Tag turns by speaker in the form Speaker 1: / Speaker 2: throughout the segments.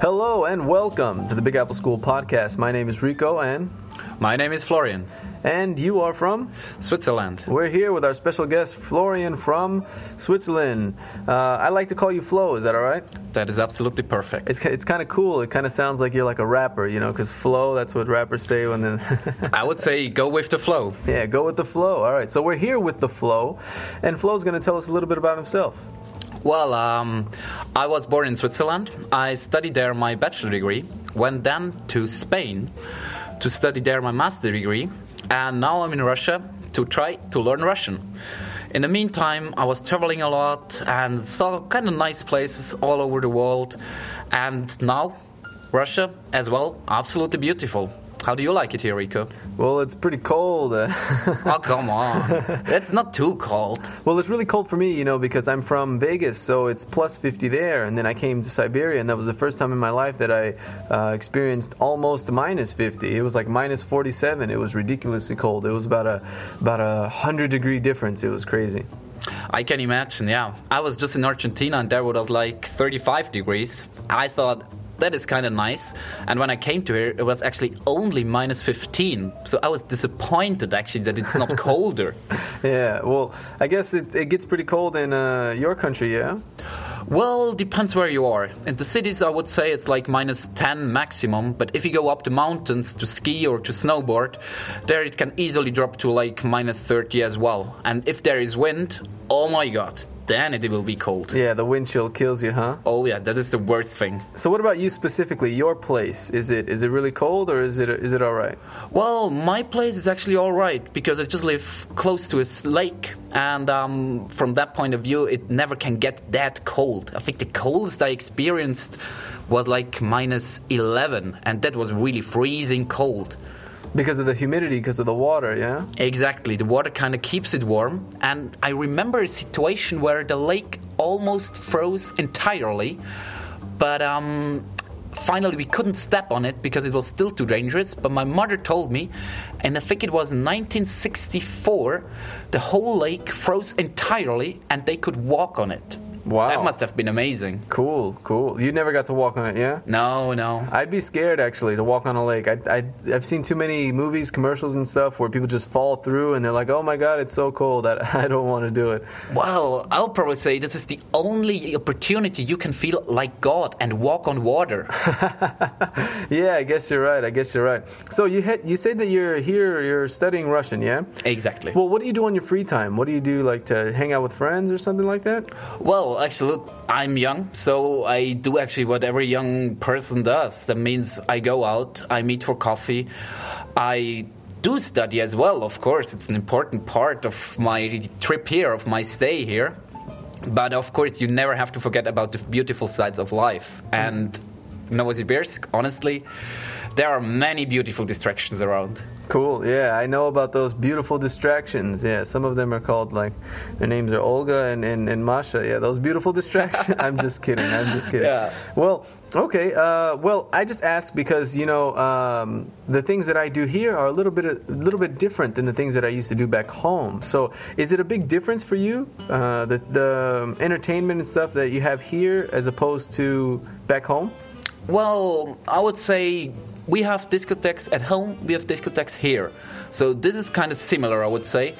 Speaker 1: Hello and welcome to the Big Apple School podcast. My name is Rico and
Speaker 2: My name is Florian,
Speaker 1: and you are from
Speaker 2: Switzerland.
Speaker 1: We're here with our special guest Florian from Switzerland. Uh, I like to call you Flo, is that all right?
Speaker 2: That is absolutely perfect.
Speaker 1: It's, it's kind of cool. It kind of sounds like you're like a rapper, you know, because flow, that's what rappers say when then
Speaker 2: I would say go with the flow.
Speaker 1: Yeah, go with the flow. All right. So we're here with the flow and Flo's going to tell us a little bit about himself.
Speaker 2: Well, um, I was born in Switzerland. I studied there my bachelor degree, went then to Spain to study there my master degree, and now I'm in Russia to try to learn Russian. In the meantime, I was traveling a lot and saw kind of nice places all over the world, and now Russia as well, absolutely beautiful. How do you like it here, Rico?
Speaker 1: Well, it's pretty cold.
Speaker 2: Oh, come on. it's not too cold.
Speaker 1: well, it's really cold for me, you know, because I'm from Vegas, so it's plus 50 there. And then I came to Siberia, and that was the first time in my life that I uh, experienced almost minus 50. It was like minus 47. It was ridiculously cold. It was about a about a hundred degree difference. It was crazy.
Speaker 2: I can imagine, yeah. I was just in Argentina and there it was like 35 degrees. I thought that is kind of nice. And when I came to here, it was actually only minus 15. So I was disappointed actually that it's not colder.
Speaker 1: Yeah. Well, I guess it, it gets pretty cold in uh, your country, yeah.
Speaker 2: Well, depends where you are. In the cities, I would say it's like minus 10 maximum, but if you go up the mountains to ski or to snowboard, there it can easily drop to like minus 30 as well. And if there is wind, oh my god, then it will be cold.
Speaker 1: Yeah, the wind chill kills you, huh?
Speaker 2: Oh yeah, that is the worst thing.
Speaker 1: So, what about you specifically? Your place is it is it really cold or is it is it all right?
Speaker 2: Well, my place is actually all right because I just live close to a lake, and um, from that point of view, it never can get that cold. I think the coldest I experienced was like minus 11, and that was really freezing cold.
Speaker 1: Because of the humidity, because of the water, yeah.
Speaker 2: Exactly, the water kind of keeps it warm, and I remember a situation where the lake almost froze entirely, but um, finally we couldn't step on it because it was still too dangerous. But my mother told me, and I think it was 1964, the whole lake froze entirely and they could walk on it.
Speaker 1: Wow.
Speaker 2: That must have been amazing.
Speaker 1: Cool, cool. You never got to walk on it, yeah?
Speaker 2: No, no.
Speaker 1: I'd be scared actually to walk on a lake. I, I, I've seen too many movies, commercials, and stuff where people just fall through and they're like, "Oh my god, it's so cold that I don't want to do it."
Speaker 2: Well, I'll probably say this is the only opportunity you can feel like God and walk on water.
Speaker 1: Yeah, I guess you're right. I guess you're right. So you had you said that you're here, you're studying Russian, yeah?
Speaker 2: exactly.
Speaker 1: Well, what do you do on your free time? What do you do, like to hang out with friends or something like that?
Speaker 2: Well, actually, I'm young, so I do actually what every young person does. That means I go out, I meet for coffee, I do study as well, of course. It's an important part of my trip here, of my stay here. But of course, you never have to forget about the beautiful sides of life. And Novosibirsk, honestly, there are many beautiful distractions around.
Speaker 1: Cool. Yeah, I know about those beautiful distractions. Yeah, some of them are called like their names are Olga and, and, and Masha. Yeah, those beautiful distractions. I'm just kidding. I'm just kidding.
Speaker 2: Yeah.
Speaker 1: Well, okay. Uh, well, I just asked because you know um, the things that I do here are a little bit a little bit different than the things that I used to do back home. So, is it a big difference for you uh, the the entertainment and stuff that you have here as opposed to back home?
Speaker 2: Well, I would say we have discotheques at home, we have discotheques here. So this is kind of similar, I would say.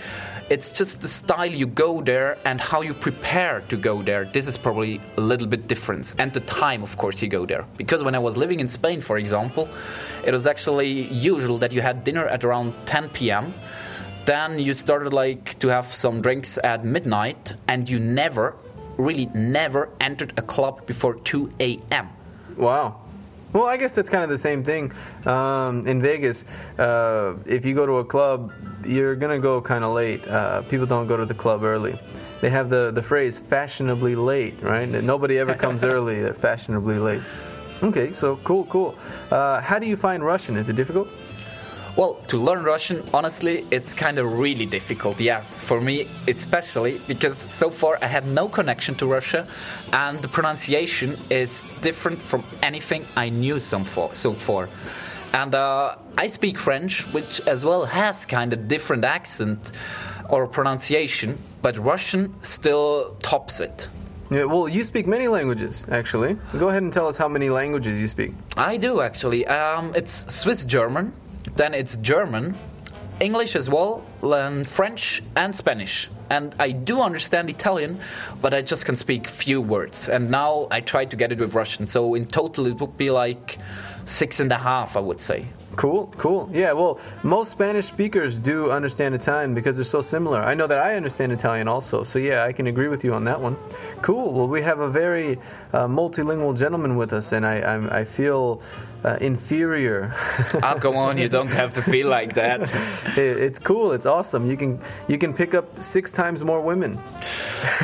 Speaker 2: It's just the style you go there and how you prepare to go there. This is probably a little bit different. And the time, of course, you go there. Because when I was living in Spain, for example, it was actually usual that you had dinner at around 10 p.m. Then you started like to have some drinks at midnight, and you never, really never entered a club before 2 a.m.
Speaker 1: Wow. Well, I guess that's kind of the same thing um, in Vegas. Uh, if you go to a club, you're gonna go kind of late. Uh, people don't go to the club early. They have the the phrase "fashionably late," right? That Nobody ever comes early. They're fashionably late. Okay, so cool, cool. Uh, how do you find Russian? Is it difficult?
Speaker 2: Well, to learn Russian, honestly, it's kind of really difficult, yes. For me, especially, because so far I had no connection to Russia, and the pronunciation is different from anything I knew so far. So far. And uh, I speak French, which as well has kind of different accent or pronunciation, but Russian still tops it.
Speaker 1: Yeah, well, you speak many languages, actually. Go ahead and tell us how many languages you speak.
Speaker 2: I do actually. Um, it's Swiss German, then it's German, English as well, and French and Spanish. And I do understand Italian, but I just can speak few words. And now I try to get it with Russian. So in total, it would be like six and a half, I would say.
Speaker 1: Cool, cool. Yeah, well, most Spanish speakers do understand Italian because they're so similar. I know that I understand Italian also, so yeah, I can agree with you on that one. Cool. Well, we have a very uh, multilingual gentleman with us, and I, I'm, I feel uh, inferior.
Speaker 2: I'll go on. You don't have to feel like that.
Speaker 1: It- it's cool. It's awesome. You can you can pick up six times more women.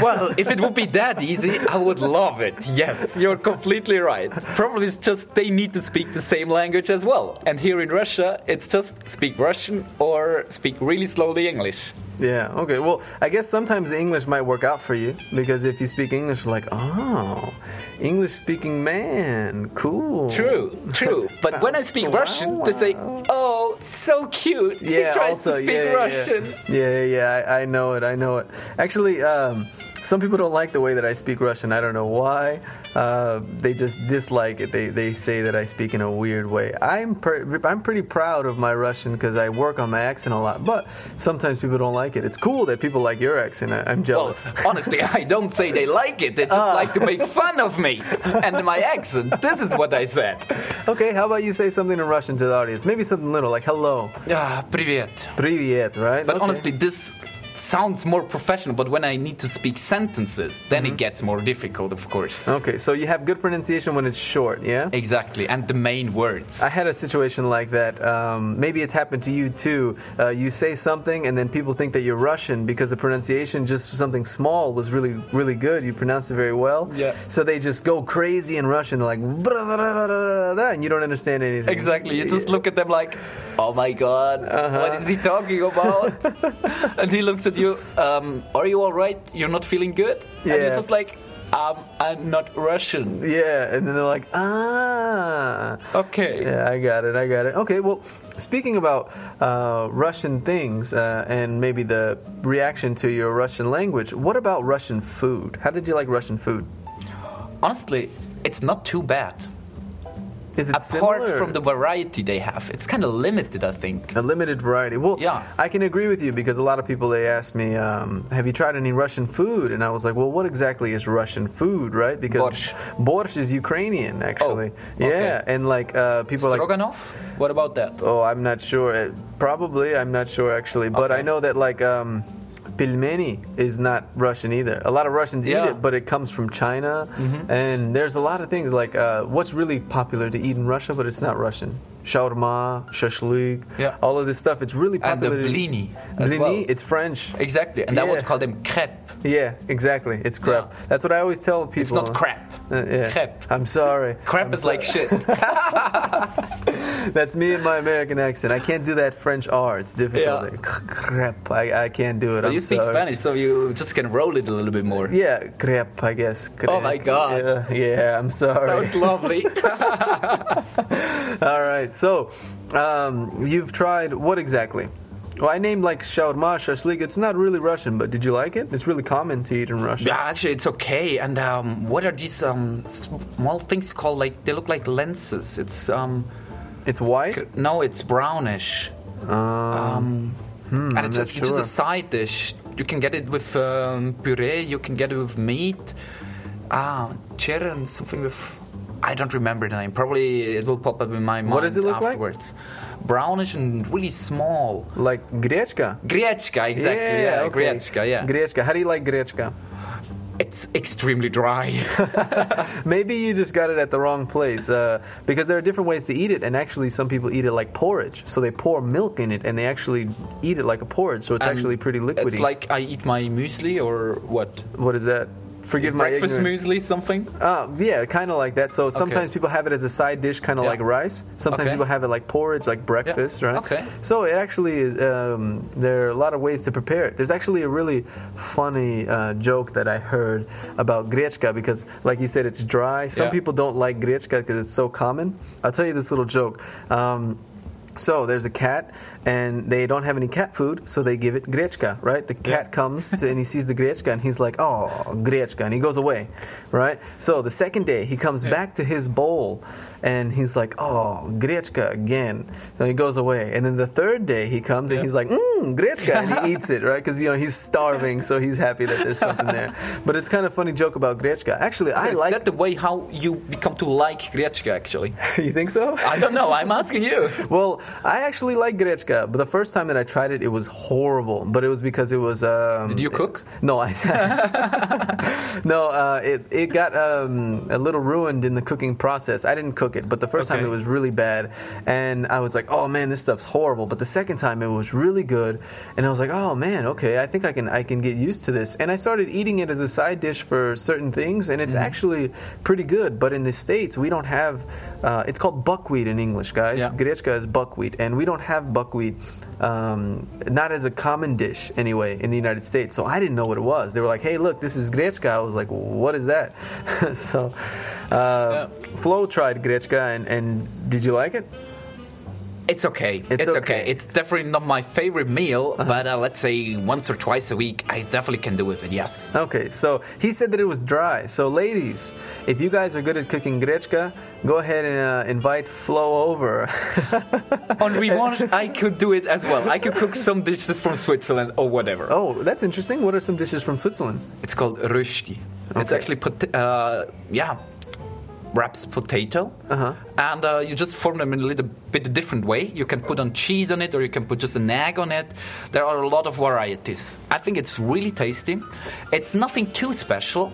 Speaker 2: Well, if it would be that easy, I would love it. Yes, you're completely right. Probably it's just they need to speak the same language as well. And here in Russia, it's just speak Russian or speak really slowly English.
Speaker 1: Yeah. Okay. Well, I guess sometimes the English might work out for you because if you speak English, like, oh, English speaking man, cool.
Speaker 2: True, true. But when I speak Russian, they say, "Oh, so cute."
Speaker 1: Yeah.
Speaker 2: he tries
Speaker 1: also,
Speaker 2: to speak
Speaker 1: yeah, yeah,
Speaker 2: Russian.
Speaker 1: Yeah, yeah, yeah. I, I know it. I know it. Actually, um, some people don't like the way that I speak Russian. I don't know why. Uh, they just dislike it. They they say that I speak in a weird way. I'm per- I'm pretty proud of my Russian because I work on my accent a lot. But sometimes people don't like it. It's cool that people like your accent. I, I'm
Speaker 2: Well,
Speaker 1: jealous.
Speaker 2: honestly, I don't say they like it. They just
Speaker 1: Ah.
Speaker 2: like to make fun of me and my accent. This is what I said.
Speaker 1: okay, how about you say something in Russian to the audience? Maybe something little like hello,
Speaker 2: Ah, привет.
Speaker 1: привет, right?
Speaker 2: But
Speaker 1: Okay.
Speaker 2: honestly, this sounds more professional. But when I need to speak sentences, then
Speaker 1: Mm-hmm.
Speaker 2: it gets more difficult, of course.
Speaker 1: Okay, so you have good pronunciation when it's short, yeah?
Speaker 2: Exactly, and the main words.
Speaker 1: I had a situation like that. Um, maybe it's happened to you too. Uh, you say something, and then people think that you're Russian because the pronunciation, just something small, was really, really good. You pronounced it very well.
Speaker 2: Yeah.
Speaker 1: So they just go crazy in Russian, like, and you don't understand anything.
Speaker 2: Exactly. You just look at them like, oh my god,
Speaker 1: Uh-huh.
Speaker 2: what is he talking about? and he looks at you, um, are you alright? You're not feeling good? And
Speaker 1: Yeah.
Speaker 2: you're just like, um, I'm not Russian.
Speaker 1: Yeah, and then they're like, ah.
Speaker 2: Okay.
Speaker 1: Yeah, I got it. I got it. Okay, well, speaking about uh, Russian things uh, and maybe the reaction to your Russian language, what about Russian food? How did you like Russian food?
Speaker 2: Honestly, it's not too bad.
Speaker 1: Is it
Speaker 2: Apart
Speaker 1: similar?
Speaker 2: from the variety they have, it's kind of limited, I think.
Speaker 1: a limited variety. Well,
Speaker 2: Yeah.
Speaker 1: I can agree with you because a lot of people they ask me, um, "Have you tried any Russian food?" And I was like, "Well, what exactly is Russian food, right?" Because
Speaker 2: Borscht.
Speaker 1: borscht is Ukrainian, actually.
Speaker 2: Oh, okay.
Speaker 1: Yeah, and like uh, people are like,
Speaker 2: Stroganoff? What about that?
Speaker 1: Oh, I'm not sure. Probably, I'm not sure actually. But
Speaker 2: Okay.
Speaker 1: I know that like um, pelmeni is not Russian either. A lot of Russians eat it, but it comes from China. And there's a lot of things like uh, what's really popular to eat in Russia, but it's not Russian. Shawarma, shashlik,
Speaker 2: Yeah.
Speaker 1: all of this stuff. It's really popular.
Speaker 2: And the blini
Speaker 1: Blini,
Speaker 2: well.
Speaker 1: it's French.
Speaker 2: Exactly, and I
Speaker 1: Yeah.
Speaker 2: would call them crepe.
Speaker 1: Yeah, exactly. It's crepe.
Speaker 2: Yeah.
Speaker 1: That's what I always tell people.
Speaker 2: It's not crap.
Speaker 1: Uh, yeah.
Speaker 2: Crepe.
Speaker 1: I'm sorry.
Speaker 2: Crepe
Speaker 1: I'm
Speaker 2: is like shit.
Speaker 1: That's me and my American accent. I can't do that French R. It's difficult.
Speaker 2: Yeah.
Speaker 1: Crepe. I, I can't do it.
Speaker 2: But
Speaker 1: I'm
Speaker 2: you speak
Speaker 1: sorry.
Speaker 2: Spanish, so you just can roll it a little bit more.
Speaker 1: Yeah, crepe, I guess.
Speaker 2: Oh my God.
Speaker 1: Yeah, yeah, I'm sorry.
Speaker 2: Sounds lovely.
Speaker 1: All right, so um, you've tried what exactly? Well, I named like shawarma, shashlik. It's not really Russian, but did you like it? It's really common to eat in Russia.
Speaker 2: yeah, actually, it's okay. And um, what are these um, small things called? Like they look like lenses. It's um,
Speaker 1: It's white.
Speaker 2: no, it's brownish. Um, and
Speaker 1: I'm
Speaker 2: it's just, it's just a side dish. You can get it with um, puree. You can get it with meat. Ah, cheddar and something with. I don't remember the name. Probably it will pop up in my mind
Speaker 1: What does it look like?
Speaker 2: afterwards. Brownish and really small.
Speaker 1: Like grechka.
Speaker 2: Grechka, exactly. Yeah,
Speaker 1: okay.
Speaker 2: grechka. Yeah,
Speaker 1: Grechka. How do you like grechka?
Speaker 2: it's extremely dry.
Speaker 1: Maybe you just got it at the wrong place uh, because there are different ways to eat it, and actually, some people eat it like porridge. So they pour milk in it, and they actually eat it like a porridge. So it's actually pretty liquidy.
Speaker 2: It's like I eat my muesli or what?
Speaker 1: what is that? Forgive my
Speaker 2: Breakfast
Speaker 1: ignorance.
Speaker 2: muesli, something.
Speaker 1: Uh, yeah, kind of like that. So sometimes people have it as a side dish, kind of
Speaker 2: Yeah.
Speaker 1: like rice. Sometimes
Speaker 2: Okay.
Speaker 1: people have it like porridge, like breakfast, right?
Speaker 2: Okay.
Speaker 1: So it actually is. Um, there are a lot of ways to prepare it. There's actually a really funny uh, joke that I heard about grechka because, like you said, it's dry. Some
Speaker 2: Yeah.
Speaker 1: people don't like grechka because it's so common. I'll tell you this little joke. Um, So there's a cat, and they don't have any cat food, so they give it grechka, right? The cat comes and he sees the grechka, and he's like, "Oh, grechka," and he goes away, right? So the second day he comes back to his bowl, and he's like, "Oh, grechka again," and he goes away. And then the third day he comes and he's like, "Mmm, grechka," and he eats it, right? Because you know he's starving, so he's happy that there's something there. But it's kind of funny joke about grechka. Actually, I
Speaker 2: Is
Speaker 1: like.
Speaker 2: that the way how you become to like Grechka, actually?
Speaker 1: you think so?
Speaker 2: I don't know. I'm asking you.
Speaker 1: Well, I actually like grechka, but the first time that I tried it, it was horrible. But it was because it was. Um,
Speaker 2: Did you cook?
Speaker 1: No, I. no, uh, it it got um, a little ruined in the cooking process. I didn't cook it, but the first time it was really bad, and I was like, "Oh man, this stuff's horrible." But the second time it was really good, and I was like, "Oh man, okay, I think I can I can get used to this." And I started eating it as a side dish for certain things, and it's
Speaker 2: Mm-hmm.
Speaker 1: actually pretty good. But in the states, we don't have. Uh, it's called buckwheat in English, guys.
Speaker 2: Yeah.
Speaker 1: Grechka is buckwheat, and we don't have buckwheat, um, not as a common dish anyway in the United States. So I didn't know what it was. They were like, "Hey, look, this is grechka." I was like, "What is that?" so, uh, Flo tried grechka, and, and did you like it?
Speaker 2: It's okay.
Speaker 1: It's
Speaker 2: It's, okay.
Speaker 1: okay. Uh-huh.
Speaker 2: It's definitely not my favorite meal, but uh, let's say once or twice a week, I definitely can do with it. Yes.
Speaker 1: Okay, so he said that it was dry. So, ladies, if you guys are good at cooking grechka, go ahead and uh, invite Flo over.
Speaker 2: On revanche, I could do it as well. I could cook some dishes from Switzerland or whatever.
Speaker 1: oh, that's interesting. What are some dishes from Switzerland?
Speaker 2: It's called rösti. It's actually pot- uh, yeah, wraps potato,
Speaker 1: Uh-huh.
Speaker 2: and uh, you just form them in a little bit different way. You can put on cheese on it, or you can put just an egg on it. There are a lot of varieties. I think it's really tasty. It's nothing too special,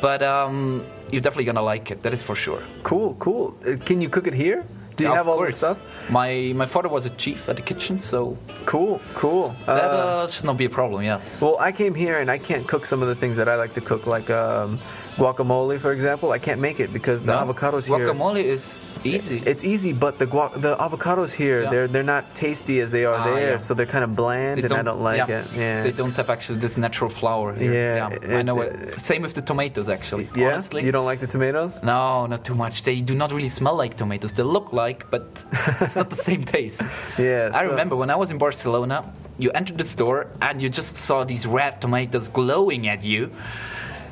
Speaker 2: but um, you're definitely gonna like it. That is for sure.
Speaker 1: Cool, cool. Uh, Can you cook it here? Do you
Speaker 2: Of
Speaker 1: have all
Speaker 2: course.
Speaker 1: the stuff?
Speaker 2: My my father was a chief at the kitchen, so
Speaker 1: Cool, cool.
Speaker 2: that
Speaker 1: Uh,
Speaker 2: uh, should not be a problem. Yes.
Speaker 1: well, I came here and I can't cook some of the things that I like to cook, like um, guacamole, for example. I can't make it because the
Speaker 2: No?
Speaker 1: avocados here.
Speaker 2: Guacamole is easy.
Speaker 1: It's easy, but the guac- the avocados here
Speaker 2: Yeah.
Speaker 1: they're they're not tasty as they are
Speaker 2: Ah,
Speaker 1: there,
Speaker 2: yeah.
Speaker 1: so they're kind of bland, and I don't like
Speaker 2: yeah,
Speaker 1: it. Yeah,
Speaker 2: They don't have actually this natural flour here.
Speaker 1: Yeah,
Speaker 2: I
Speaker 1: it-
Speaker 2: know
Speaker 1: it-
Speaker 2: it. Same with the tomatoes, actually.
Speaker 1: Yeah,
Speaker 2: Honestly.
Speaker 1: you don't like the tomatoes?
Speaker 2: No, not too much. They do not really smell like tomatoes. They look like, but it's not the same taste.
Speaker 1: Yeah,
Speaker 2: I remember when I was in Barcelona, you entered the store and you just saw these red tomatoes glowing at you.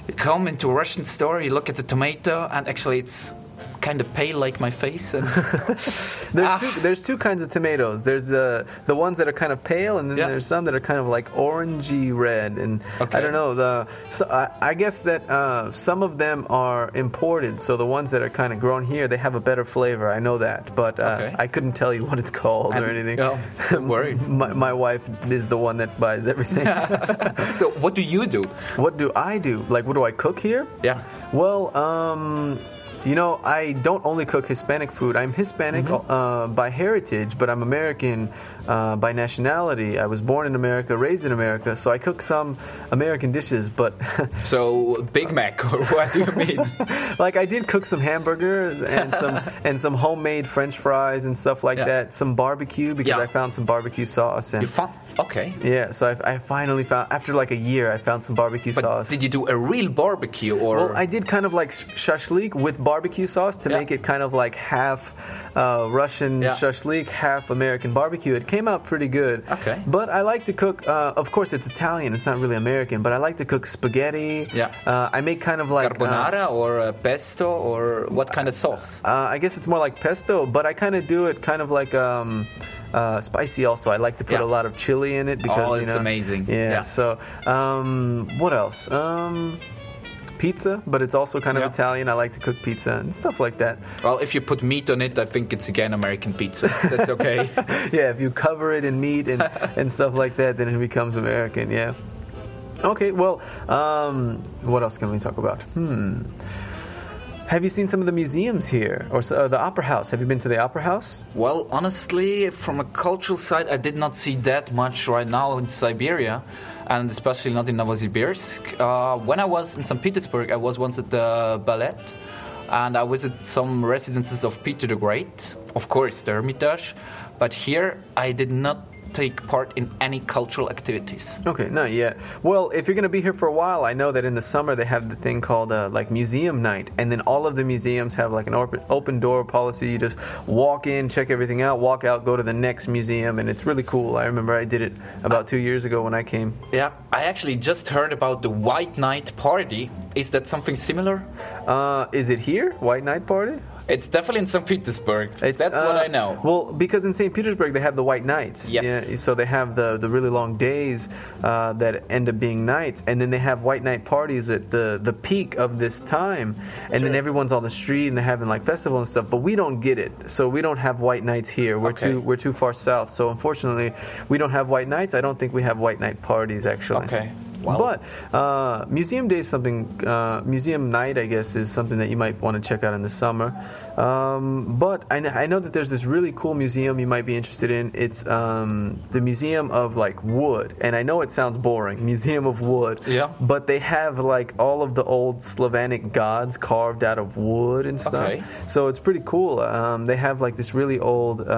Speaker 2: You come into a Russian store, you look at the tomato, and actually it's kind of pale like my face. And
Speaker 1: There's
Speaker 2: Ah.
Speaker 1: two. There's two kinds of tomatoes. There's the the ones that are kind of pale, and then
Speaker 2: Yeah.
Speaker 1: there's some that are kind of like orangey red. And I don't know. The so I, I guess that uh, some of them are imported. So the ones that are kind of grown here, they have a better flavor. I know that, but uh,
Speaker 2: Okay.
Speaker 1: I couldn't tell you what it's called or anything.
Speaker 2: Oh, don't worry.
Speaker 1: my, my wife is the one that buys everything.
Speaker 2: so, what do you do?
Speaker 1: what do I do? Like, what do I cook here?
Speaker 2: Yeah.
Speaker 1: Well, um, you know, I don't only cook Hispanic food. I'm Hispanic
Speaker 2: Mm-hmm.
Speaker 1: uh, by heritage, but I'm American uh, by nationality. I was born in America, raised in America, so I cook some American dishes. But
Speaker 2: So, Big Mac, or what do you mean?
Speaker 1: like, I did cook some hamburgers and some and some homemade French fries and stuff like
Speaker 2: Yeah.
Speaker 1: that. Some barbecue because
Speaker 2: Yeah.
Speaker 1: I found some barbecue sauce and.
Speaker 2: You found. Okay.
Speaker 1: yeah, so I, I finally found after like a year, I found some barbecue
Speaker 2: But
Speaker 1: sauce.
Speaker 2: did you do a real barbecue or?
Speaker 1: Well, I did kind of like shashlik with barbecue sauce to
Speaker 2: Yeah.
Speaker 1: make it kind of like half uh, Russian shashlik, half American barbecue. It came out pretty good.
Speaker 2: Okay.
Speaker 1: But I like to cook. Uh, of course, it's Italian. It's not really American. But I like to cook spaghetti.
Speaker 2: Yeah.
Speaker 1: Uh, I make kind of like uh,
Speaker 2: carbonara or uh, pesto or what kind of sauce?
Speaker 1: uh, I guess it's more like pesto, but I kind of do it kind of like um, uh, spicy. Also, I like to put
Speaker 2: Yeah.
Speaker 1: a lot of chili in it because
Speaker 2: Oh,
Speaker 1: you
Speaker 2: it's
Speaker 1: know.
Speaker 2: amazing.
Speaker 1: Yeah.
Speaker 2: Yeah.
Speaker 1: So, um, what else? Um, pizza, but it's also kind of
Speaker 2: Yeah.
Speaker 1: Italian. I like to cook pizza and stuff like that.
Speaker 2: Well, if you put meat on it, I think it's again American pizza. That's okay.
Speaker 1: yeah, if you cover it in meat and, and stuff like that, then it becomes American. Yeah. Okay. Well, um, what else can we talk about? Hmm. Have you seen some of the museums here, or uh, the opera house? Have you been to the opera house?
Speaker 2: well, honestly, from a cultural side, I did not see that much right now in Siberia, and especially not in Novosibirsk. Uh, when I was in St. Petersburg, I was once at the ballet, and I visited some residences of Peter the Great, of course, the Hermitage. But here, I did not take part in any cultural activities.
Speaker 1: Okay, not yet. Well, if you're going to be here for a while, I know that in the summer they have the thing called uh, like museum night, and then all of the museums have like an open, open door policy. You just walk in, check everything out, walk out, go to the next museum, and it's really cool. I remember I did it about two years ago when I came.
Speaker 2: Yeah, I actually just heard about the White Night Party. Is that something similar?
Speaker 1: Uh, is it here, White Night Party?
Speaker 2: It's definitely in St. Petersburg.
Speaker 1: It's,
Speaker 2: That's
Speaker 1: uh,
Speaker 2: what I know.
Speaker 1: Well, because in St. Petersburg they have the white nights.
Speaker 2: Yes.
Speaker 1: Yeah, so they have the, the really long days uh, that end up being nights, and then they have white night parties at the, the peak of this time, and then everyone's on the street and they're having like festival and stuff. But we don't get it, so we don't have white nights here. We're
Speaker 2: Okay.
Speaker 1: too we're too far south. So unfortunately, we don't have white nights. I don't think we have white night parties actually.
Speaker 2: Okay. Well-
Speaker 1: But uh, museum day is something. Uh, museum night, I guess, is something that you might want to check out in the summer. Um, but I, kn- I know that there's this really cool museum you might be interested in. It's um, the Museum of like Wood, and I know it sounds boring, Museum of Wood.
Speaker 2: Yeah.
Speaker 1: But they have like all of the old Slavonic gods carved out of wood and stuff.
Speaker 2: Okay.
Speaker 1: So it's pretty cool. Um, they have like this really old.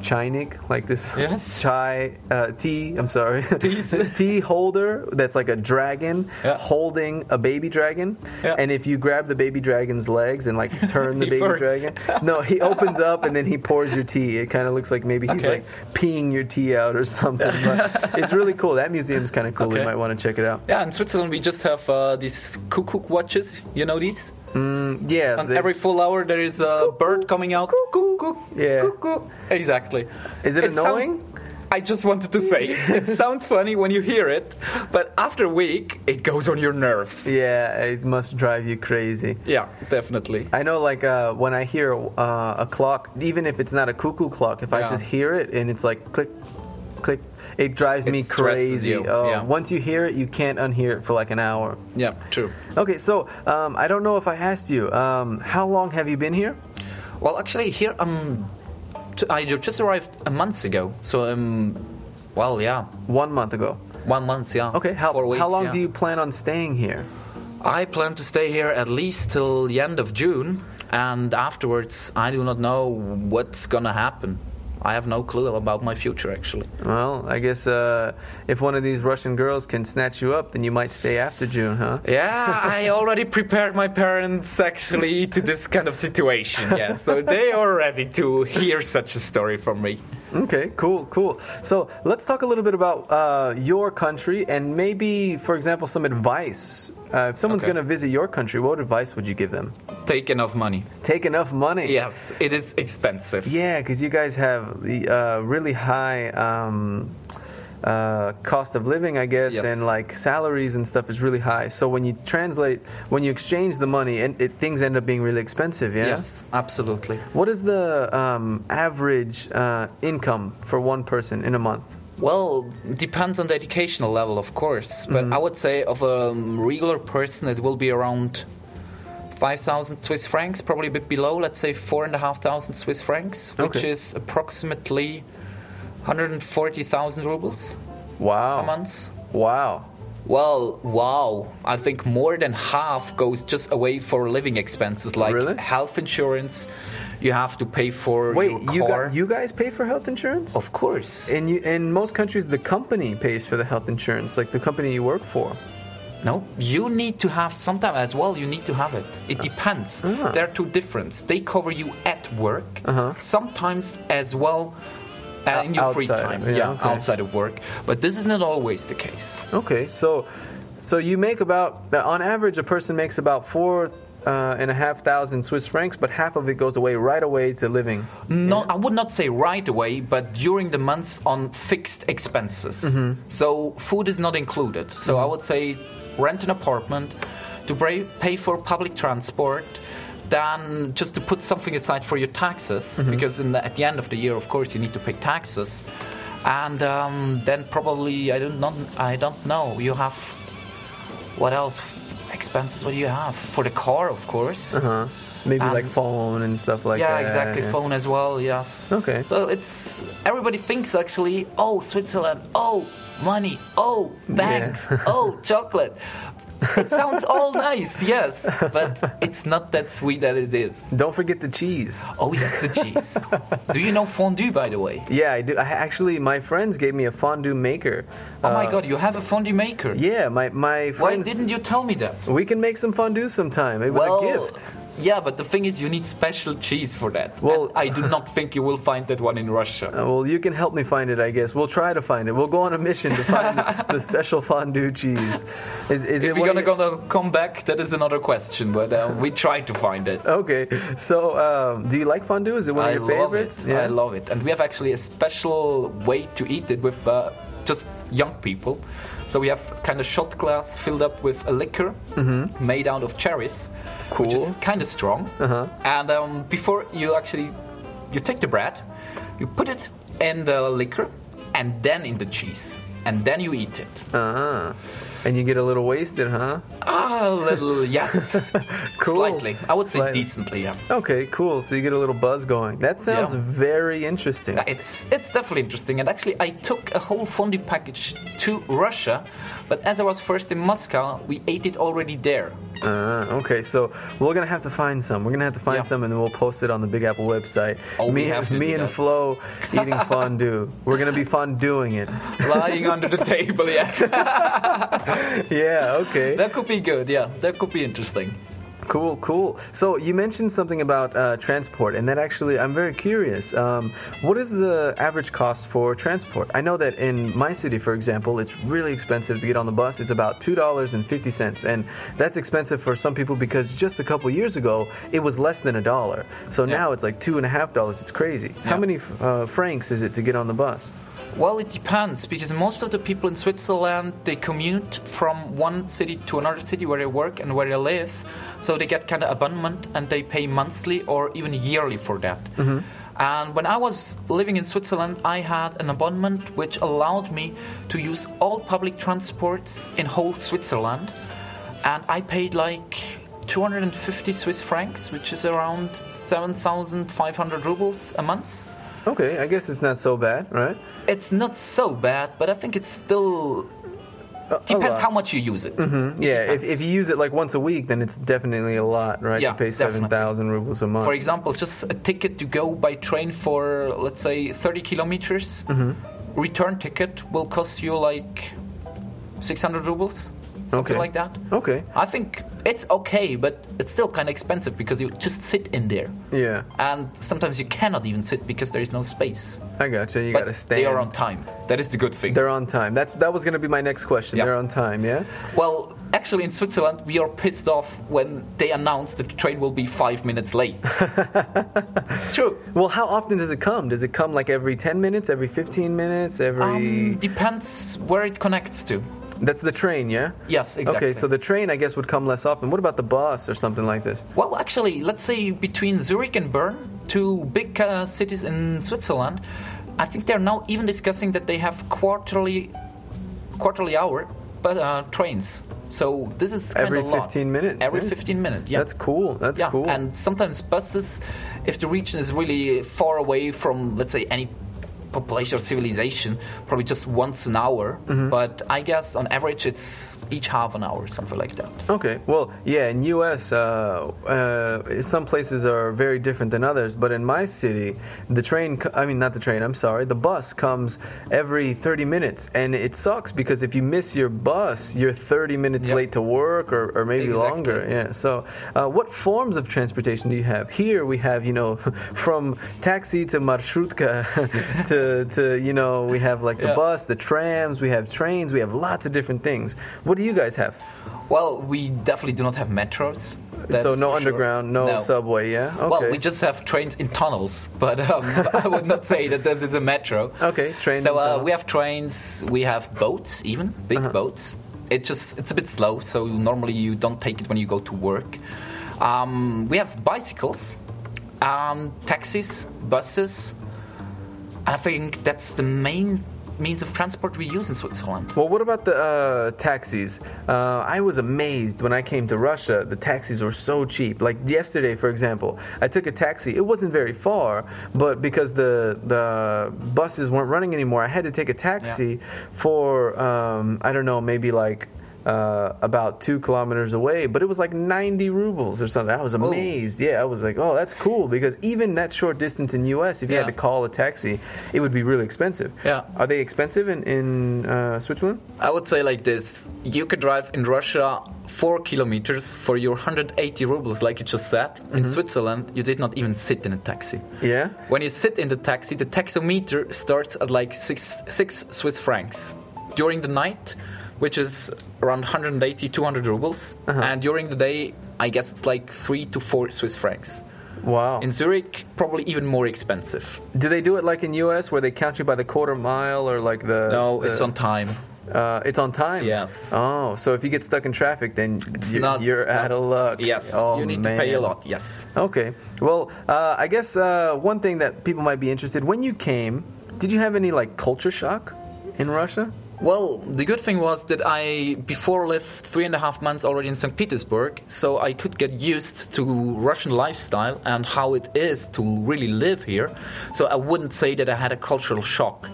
Speaker 1: Um, like this
Speaker 2: Yes.
Speaker 1: chai uh, tea. I'm sorry, tea holder that's like a dragon
Speaker 2: Yeah.
Speaker 1: holding a baby dragon.
Speaker 2: Yeah.
Speaker 1: And if you grab the baby dragon's legs and like turn the baby dragon, no, he opens up and then he pours your tea. It kind of looks like maybe he's
Speaker 2: Okay.
Speaker 1: like peeing your tea out or something. But it's really cool. That museum's kind of cool. You might want to check it out.
Speaker 2: Yeah, in Switzerland we just have uh, these cuckoo watches. You know these?
Speaker 1: Mm, yeah.
Speaker 2: On
Speaker 1: they-
Speaker 2: every full hour there is a bird coming out. Cuckoo.
Speaker 1: Yeah.
Speaker 2: Cuckoo. Exactly.
Speaker 1: Is it
Speaker 2: sound-
Speaker 1: annoying?
Speaker 2: I just wanted to say it sounds funny when you hear it, but after a week it goes on your nerves.
Speaker 1: yeah, it must drive you crazy.
Speaker 2: Yeah, definitely.
Speaker 1: I know, like uh, when I hear uh, a clock, even if it's not a cuckoo clock, if I just hear it and it's like click, click, it drives
Speaker 2: It
Speaker 1: me crazy. Oh,
Speaker 2: yeah.
Speaker 1: Once you hear it, you can't unhear it for like an hour.
Speaker 2: Yeah, true.
Speaker 1: Okay, so um, I don't know if I asked you, um, how long have you been here?
Speaker 2: Well, actually, here um, t- I just arrived a month ago. So um, well, yeah,
Speaker 1: One month ago.
Speaker 2: one month, yeah.
Speaker 1: Okay, how,
Speaker 2: Four weeks,
Speaker 1: how long
Speaker 2: yeah.
Speaker 1: do you plan on staying here?
Speaker 2: I plan to stay here at least till the end of June, and afterwards, I do not know what's gonna happen. I have no clue about my future, actually.
Speaker 1: Well, I guess uh, if one of these Russian girls can snatch you up, then you might stay after June, huh?
Speaker 2: Yeah, I already prepared my parents actually to this kind of situation. Yes, so they are ready to hear such a story from me.
Speaker 1: Okay, cool, cool. So let's talk a little bit about uh, your country and maybe, for example, some advice. Uh, if someone's
Speaker 2: Okay.
Speaker 1: going to visit your country, what advice would you give them?
Speaker 2: Take enough money.
Speaker 1: Take enough money.
Speaker 2: Yes, it is expensive.
Speaker 1: Yeah, because you guys have the uh, really high um, uh, cost of living, I guess,
Speaker 2: Yes.
Speaker 1: and like salaries and stuff is really high. So when you translate, when you exchange the money, and it, things end up being really expensive. Yeah.
Speaker 2: Yes, absolutely.
Speaker 1: What is the um, average uh, income for one person in a month?
Speaker 2: Well, depends on the educational level, of course. But
Speaker 1: Mm-hmm.
Speaker 2: I would say of a regular person, it will be around 5,000 Swiss francs, probably a bit below, let's say 4,500 Swiss francs, which
Speaker 1: Okay.
Speaker 2: is approximately 140,000 rubles
Speaker 1: Wow.
Speaker 2: a month.
Speaker 1: Wow.
Speaker 2: Well, wow. I think more than half goes just away for living expenses like
Speaker 1: Really?
Speaker 2: health insurance. You have to pay for
Speaker 1: Wait,
Speaker 2: your
Speaker 1: you guys, you guys pay for health insurance?
Speaker 2: of course.
Speaker 1: In you, in most countries, the company pays for the health insurance, like the company you work for.
Speaker 2: No, you need to have sometime as well. You need to have it. It depends.
Speaker 1: Ah.
Speaker 2: There are two difference. They cover you at work,
Speaker 1: Uh-huh.
Speaker 2: sometimes as well uh, in your free time.
Speaker 1: yeah, okay.
Speaker 2: outside of work. But this is not always the case.
Speaker 1: Okay, so so you make about on average a person makes about four uh, and a half thousand Swiss francs, but half of it goes away right away to living.
Speaker 2: No, I would not say right away, but during the months on fixed expenses.
Speaker 1: Mm-hmm.
Speaker 2: So food is not included. So I would say rent an apartment, to pay for public transport, then just to put something aside for your taxes,
Speaker 1: Mm-hmm.
Speaker 2: because in the, at the end of the year, of course, you need to pay taxes, and um, then probably I don't not, I don't know. You have what else? Expenses? What do you have for the car? Of course.
Speaker 1: Uh-huh. Maybe like phone and stuff like
Speaker 2: yeah,
Speaker 1: that.
Speaker 2: exactly.
Speaker 1: yeah. Exactly.
Speaker 2: Phone as well. Yes.
Speaker 1: Okay.
Speaker 2: So it's everybody thinks actually, oh, Switzerland, oh, money, oh, banks, oh, chocolate. It sounds all nice, yes, but it's not that sweet that it is.
Speaker 1: Don't forget the cheese.
Speaker 2: Oh yes, the cheese. Do you know fondue, by the way?
Speaker 1: Yeah, I do. I, actually, my friends gave me a fondue maker.
Speaker 2: Oh my
Speaker 1: Uh,
Speaker 2: god, you have a fondue maker.
Speaker 1: Yeah, my my friends.
Speaker 2: Why didn't you tell me that?
Speaker 1: we can make some fondue sometime. It was
Speaker 2: well,
Speaker 1: a gift.
Speaker 2: Yeah, but the thing is, you need special cheese for that.
Speaker 1: Well-
Speaker 2: And I do not think you will find that one in Russia.
Speaker 1: Uh, well, you can help me find it, I guess. We'll try to find it. We'll go on a mission to find the, the special fondue cheese. Is, is
Speaker 2: if
Speaker 1: it
Speaker 2: we're gonna, come back, that is another question. But uh, we try to find it.
Speaker 1: Okay, so um, do you like fondue? Is it one
Speaker 2: I
Speaker 1: of your
Speaker 2: love
Speaker 1: favorites?
Speaker 2: it. I love it, and we have actually a special way to eat it with uh, just young people. So we have kind of shot glass filled up with a liquor made out of cherries, which is
Speaker 1: Mm-hmm.
Speaker 2: Kind of strong.
Speaker 1: Uh-huh.
Speaker 2: And um, before you actually you take the bread, you put it in the liquor, and then in the cheese, and then you eat it.
Speaker 1: Uh-huh. And you get a little wasted, huh?
Speaker 2: Ah, a little yes,
Speaker 1: Cool.
Speaker 2: slightly. I would
Speaker 1: Slightly.
Speaker 2: say decently. Yeah.
Speaker 1: Okay, cool. So you get a little buzz going. That sounds
Speaker 2: Yeah.
Speaker 1: very interesting.
Speaker 2: It's it's definitely interesting, and actually, I took a whole fondue package to Russia, but as I was first in Moscow, we ate it already there.
Speaker 1: Uh, okay, so we're gonna have to find some. We're gonna have to find
Speaker 2: Yeah.
Speaker 1: some, and then we'll post it on the Big Apple website.
Speaker 2: Oh,
Speaker 1: me,
Speaker 2: we
Speaker 1: me and
Speaker 2: that.
Speaker 1: Flo eating fondue. We're gonna be fondueing it.
Speaker 2: Lying under the table, yeah.
Speaker 1: Yeah. Okay.
Speaker 2: That could be good, yeah. That could be interesting.
Speaker 1: Cool, cool. So you mentioned something about uh, transport, and that actually, I'm very curious. Um, what is the average cost for transport? I know that in my city, for example, it's really expensive to get on the bus. It's about two dollars and fifty cents, and that's expensive for some people because just a couple years ago it was less than a dollar. So
Speaker 2: Yeah.
Speaker 1: now it's like two and a half dollars. It's crazy. How many uh, francs is it to get on the bus?
Speaker 2: Well, it depends because most of the people in Switzerland they commute from one city to another city where they work and where they live, so they get kind of abonnement and they pay monthly or even yearly for that. Mm-hmm. And when I was living in Switzerland, I had an abonnement which allowed me to use all public transports in whole Switzerland, and I paid like 250 Swiss francs, which is around 7,500 rubles a month.
Speaker 1: Okay, I guess it's not so bad, right?
Speaker 2: It's not so bad, but I think it's still depends how much you use it.
Speaker 1: Yeah, if, if you use it like once a week, then it's definitely a lot, right?
Speaker 2: Yeah,
Speaker 1: to pay seven thousand rubles a month.
Speaker 2: For example, just a ticket to go by train for let's say 30 kilometers,
Speaker 1: Mm-hmm.
Speaker 2: return ticket will cost you like 600 rubles, something
Speaker 1: Okay.
Speaker 2: like that.
Speaker 1: Okay.
Speaker 2: I think it's okay, but it's still kind of expensive because you just sit in there,
Speaker 1: Yeah,
Speaker 2: and sometimes you cannot even sit because there is no space.
Speaker 1: I gotcha. You
Speaker 2: but
Speaker 1: gotta stand.
Speaker 2: they are on time. That is the good thing.
Speaker 1: They're on time. That's that was gonna be my next question.
Speaker 2: Yeah.
Speaker 1: They're on time. Yeah.
Speaker 2: Well, actually, in Switzerland, we are pissed off when they announce that the train will be five minutes late. True.
Speaker 1: Well, how often does it come? Does it come like every ten minutes, every fifteen minutes, every?
Speaker 2: Um, depends where it connects to.
Speaker 1: That's the train, yeah.
Speaker 2: Yes, exactly.
Speaker 1: Okay, so the train, I guess, would come less often. What about the bus or something like this?
Speaker 2: Well, actually, let's say between Zurich and Bern, two big uh, cities in Switzerland, I think they're now even discussing that they have quarterly, quarterly hour, but uh, trains. So this is
Speaker 1: Every
Speaker 2: a lot.
Speaker 1: 15 minutes,
Speaker 2: Every
Speaker 1: yeah.
Speaker 2: 15 minutes. Yeah.
Speaker 1: That's cool. That's
Speaker 2: yeah,
Speaker 1: cool.
Speaker 2: and sometimes buses, if the region is really far away from, let's say, any population or civilization, probably just once an hour.
Speaker 1: Mm-hmm.
Speaker 2: But I guess on average, it's each half an hour, something like that.
Speaker 1: Okay, well, yeah, in U.S., uh, uh, some places are very different than others, but in my city, the train, co- I mean, not the train, I'm sorry, the bus comes every 30 minutes, and it sucks because if you miss your bus, you're 30 minutes
Speaker 2: Yep.
Speaker 1: late to work or, or maybe
Speaker 2: Exactly.
Speaker 1: longer. Yeah, so uh, what forms of transportation do you have? Here we have, you know, from taxi to marshrutka to, to, you know, we have like the
Speaker 2: Yeah.
Speaker 1: bus, the trams, we have trains, we have lots of different things. What do you guys have?
Speaker 2: Well, we definitely do not have metros.
Speaker 1: so no
Speaker 2: for sure.
Speaker 1: underground, no, subway, yeah. Okay.
Speaker 2: Well, we just have trains in tunnels, but um, I would not say that this is a metro.
Speaker 1: okay trains.
Speaker 2: So uh, we have trains, we have boats, even big
Speaker 1: Uh-huh.
Speaker 2: boats. It just it's a bit slow, so normally you don't take it when you go to work. Um, we have bicycles, um, taxis, buses. I think that's the main means of transport we use in Switzerland.
Speaker 1: Well, what about the uh, taxis? Uh, I was amazed when I came to Russia. The taxis were so cheap. Like yesterday, for example, I took a taxi. It wasn't very far, but because the the buses weren't running anymore, I had to take a taxi for um, I don't know, maybe like. Uh, about two kilometers away, but it was like 90 rubles or something. I was amazed. Yeah, I was like, oh, that's cool because even that short distance in U.S., if you
Speaker 2: Yeah.
Speaker 1: had to call a taxi, it would be really expensive.
Speaker 2: Yeah.
Speaker 1: Are they expensive in in uh, Switzerland?
Speaker 2: I would say like this: you could drive in Russia four kilometers for your 180 rubles, like you just said. In
Speaker 1: Mm-hmm.
Speaker 2: Switzerland, you did not even sit in a taxi.
Speaker 1: Yeah.
Speaker 2: When you sit in the taxi, the taxometer starts at like six, six Swiss francs during the night, which is around 180, 200 rubles.
Speaker 1: Uh-huh.
Speaker 2: And during the day, I guess it's like three to four Swiss francs.
Speaker 1: Wow.
Speaker 2: In Zurich, probably even more expensive.
Speaker 1: Do they do it like in U.S. where they count you by the quarter mile or like the?
Speaker 2: No,
Speaker 1: the-
Speaker 2: it's on time.
Speaker 1: Uh, it's on time.
Speaker 2: Yes.
Speaker 1: Oh, so if you get stuck in traffic, then
Speaker 2: It's
Speaker 1: you're,
Speaker 2: not-
Speaker 1: you're out of luck.
Speaker 2: Yes,
Speaker 1: Oh,
Speaker 2: you need
Speaker 1: man.
Speaker 2: to pay a lot. Yes.
Speaker 1: Okay. Well, uh, I guess uh, one thing that people might be interested when you came, did you have any like culture shock in Russia?
Speaker 2: Well, the good thing was that I before lived three and a half months already in St. Petersburg, so I could get used to Russian lifestyle and how it is to really live here. So I wouldn't say that I had a cultural shock.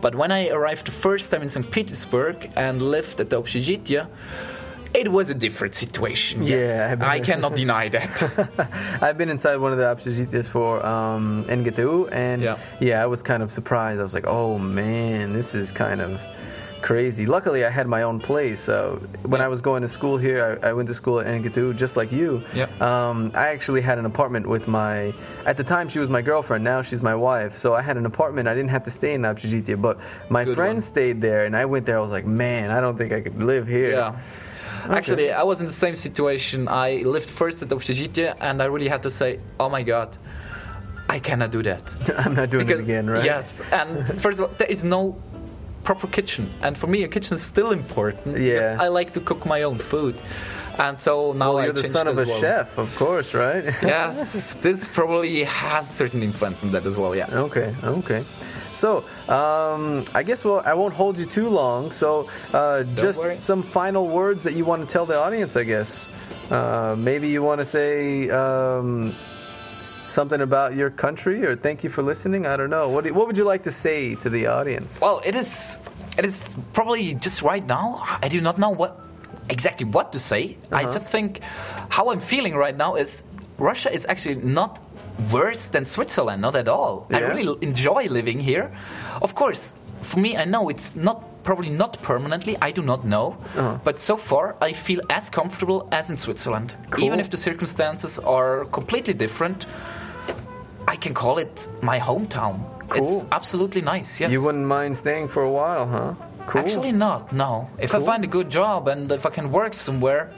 Speaker 2: But when I arrived the first time in St. Petersburg and lived at the Общежитие, it was a different situation.
Speaker 1: Yeah,
Speaker 2: yes.
Speaker 1: I bet.
Speaker 2: I cannot deny that.
Speaker 1: I've been inside one of the общежитиes for um, NGTU, and
Speaker 2: Yeah.
Speaker 1: yeah, I was kind of surprised. I was like, oh man, this is kind of crazy. Luckily, I had my own place. So when
Speaker 2: yeah.
Speaker 1: I was going to school here, I, I went to school at NGTU just like you.
Speaker 2: Yeah.
Speaker 1: Um, I actually had an apartment with my. At the time, she was my girlfriend. Now she's my wife. So I had an apartment. I didn't have to stay in Napchijitia, but my
Speaker 2: Good
Speaker 1: friend
Speaker 2: one.
Speaker 1: stayed there, and I went there. I was like, man, I don't think I could live here.
Speaker 2: Yeah. Okay. Actually, I was in the same situation. I lived first at Napchijitia, and I really had to say, oh my god. I cannot do that.
Speaker 1: I'm not doing because, it again, right?
Speaker 2: Yes, and first of all, there is no proper kitchen, and for me, a kitchen is still important.
Speaker 1: Yeah.
Speaker 2: I like to cook my own food, and so now
Speaker 1: Well, you're the son of a
Speaker 2: well.
Speaker 1: chef, of course, right?
Speaker 2: yes, this probably has certain influence on that as well. Yeah.
Speaker 1: Okay, okay. So, um, I guess well, I won't hold you too long. So, uh, just
Speaker 2: worry.
Speaker 1: some final words that you want to tell the audience, I guess. Uh, maybe you want to say um, something about your country, or thank you for listening. I don't know. What, do, what would you like to say to the audience?
Speaker 2: Well, it is. It is probably just right now. I do not know what exactly what to say. I
Speaker 1: Uh-huh.
Speaker 2: just think how I'm feeling right now is Russia is actually not worse than Switzerland, not at all. I really enjoy living here. Of course, for me, I know it's not probably not permanently. I do not know,
Speaker 1: Uh-huh.
Speaker 2: but so far I feel as comfortable as in Switzerland.
Speaker 1: Cool.
Speaker 2: Even if the circumstances are completely different. I can call it my hometown.
Speaker 1: Cool.
Speaker 2: It's absolutely nice. Yes.
Speaker 1: You wouldn't mind staying for a while, huh? Cool.
Speaker 2: Actually, not. No. If
Speaker 1: Cool.
Speaker 2: I find a good job and if I can work somewhere,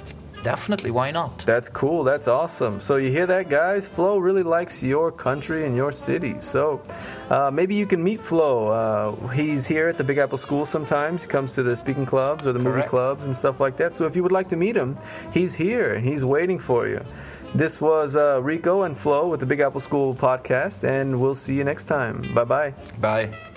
Speaker 2: definitely. Why not?
Speaker 1: That's cool. That's awesome. So you hear that, guys? Flo really likes your country and your city. So uh, maybe you can meet Flo. Uh, he's here at the Big Apple School sometimes. He comes to the speaking clubs or the movie clubs and stuff like that. So if you would like to meet him, he's here and he's waiting for you. This was uh, Rico and Flo with the Big Apple School podcast, and we'll see you next time. Bye bye.
Speaker 2: Bye.